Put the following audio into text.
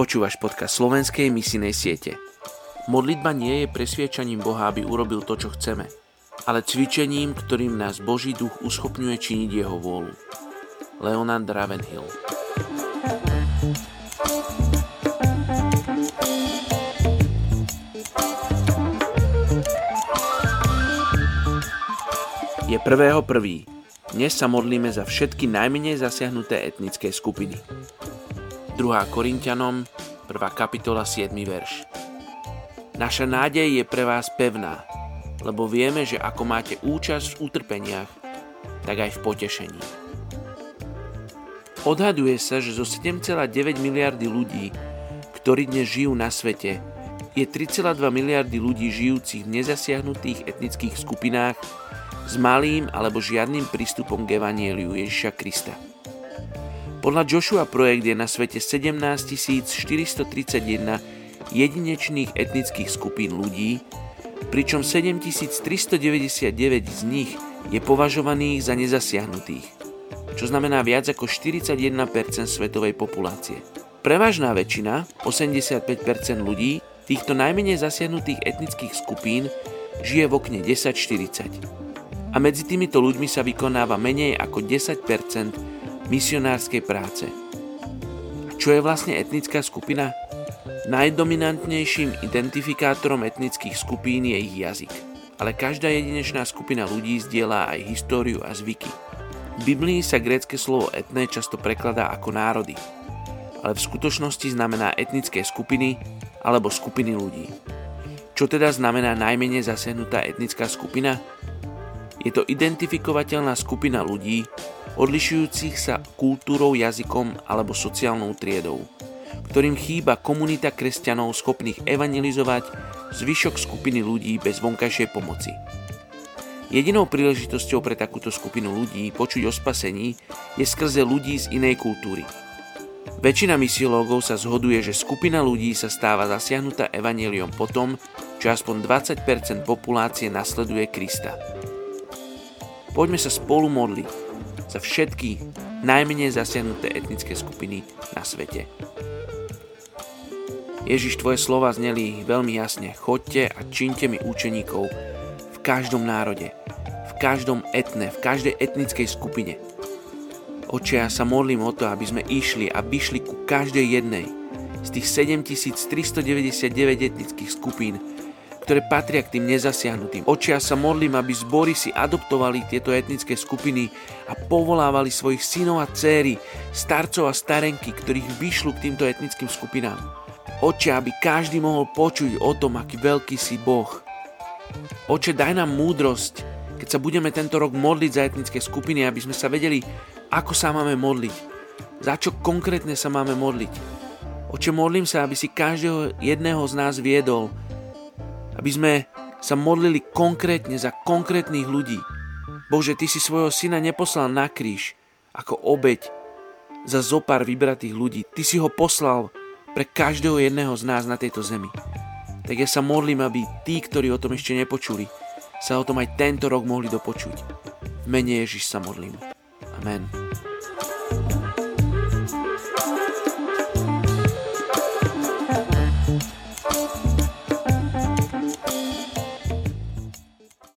Počúvaš podcast slovenskej misijnej siete. Modlitba nie je presviečaním Boha, aby urobil to, čo chceme, ale cvičením, ktorým nás Boží duch uschopňuje činiť jeho vôľu. Leonard Ravenhill Je prvého prvý. Dnes sa modlíme za všetky najmenej zasiahnuté etnické skupiny. 2. Korintianom, 1. kapitola, 7. verš. Naša nádej je pre vás pevná, lebo vieme, že ako máte účasť v utrpeniach, tak aj v potešení. Odhaduje sa, že zo 7,9 miliardy ľudí, ktorí dnes žijú na svete, je 3,2 miliardy ľudí žijúcich v nezasiahnutých etnických skupinách s malým alebo žiadnym prístupom k Evanieliu Ježiša Krista. Podľa Joshua Projekt je na svete 17 431 jedinečných etnických skupín ľudí, pričom 7399 z nich je považovaných za nezasiahnutých, čo znamená viac ako 41% svetovej populácie. Prevažná väčšina, 85% ľudí, týchto najmenej zasiahnutých etnických skupín žije v okne 1040. A medzi týmito ľuďmi sa vykonáva menej ako 10% misionárskej práce. Čo je vlastne etnická skupina? Najdominantnejším identifikátorom etnických skupín je ich jazyk. Ale každá jedinečná skupina ľudí zdieľa aj históriu a zvyky. V Biblii sa grécke slovo etné často prekladá ako národy, ale v skutočnosti znamená etnické skupiny alebo skupiny ľudí. Čo teda znamená najmenej zasiahnutá etnická skupina? Je to identifikovateľná skupina ľudí, odlišujúcich sa kultúrou, jazykom alebo sociálnou triedou, ktorým chýba komunita kresťanov schopných evangelizovať zvyšok skupiny ľudí bez vonkajšej pomoci. Jedinou príležitosťou pre takúto skupinu ľudí počuť o spasení je skrze ľudí z inej kultúry. Väčšina misiológov sa zhoduje, že skupina ľudí sa stáva zasiahnutá evaneliom potom, čo aspoň 20% populácie nasleduje Krista. Poďme sa spolu modliť, za všetky najmenej zasiahnuté etnické skupiny na svete. Ježiš, tvoje slova zneli veľmi jasne. Chodte a činte mi učeníkov v každom národe, v každom etne, v každej etnickej skupine. Oče, ja sa modlím o to, aby sme išli a vyšli ku každej jednej z tých 7399 etnických skupín, ktoré patria k tým nezasiahnutým. Očia sa modlím, aby zbory si adoptovali tieto etnické skupiny a povolávali svojich synov a céry, starcov a starenky, ktorých vyšľú k týmto etnickým skupinám. Oče, aby každý mohol počuť o tom, aký veľký si Boh. Oče, daj nám múdrosť, keď sa budeme tento rok modliť za etnické skupiny, aby sme sa vedeli, ako sa máme modliť. Za čo konkrétne sa máme modliť. Oče, modlím sa, aby si každého jedného z nás viedol, aby sme sa modlili konkrétne za konkrétnych ľudí. Bože, Ty si svojho syna neposlal na kríž ako obeď za zopár vybratých ľudí. Ty si ho poslal pre každého jedného z nás na tejto zemi. Tak ja sa modlím, aby tí, ktorí o tom ešte nepočuli, sa o tom aj tento rok mohli dopočuť. V mene Ježiš sa modlím. Amen.